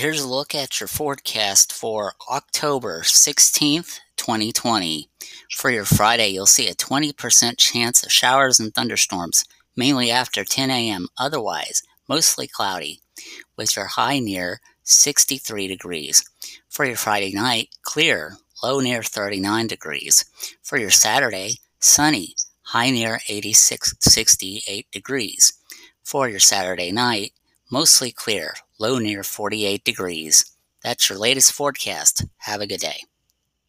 here's a look at your forecast for October 16th, 2020. For your Friday, you'll see a 20% chance of showers and thunderstorms, mainly after 10 a.m. Otherwise, mostly cloudy, with your high near 63 degrees. For your Friday night, clear, low near 39 degrees. For your Saturday, sunny, high near 86, 68 degrees. For your Saturday night, mostly clear, low near 48 degrees. That's your latest forecast. Have a good day.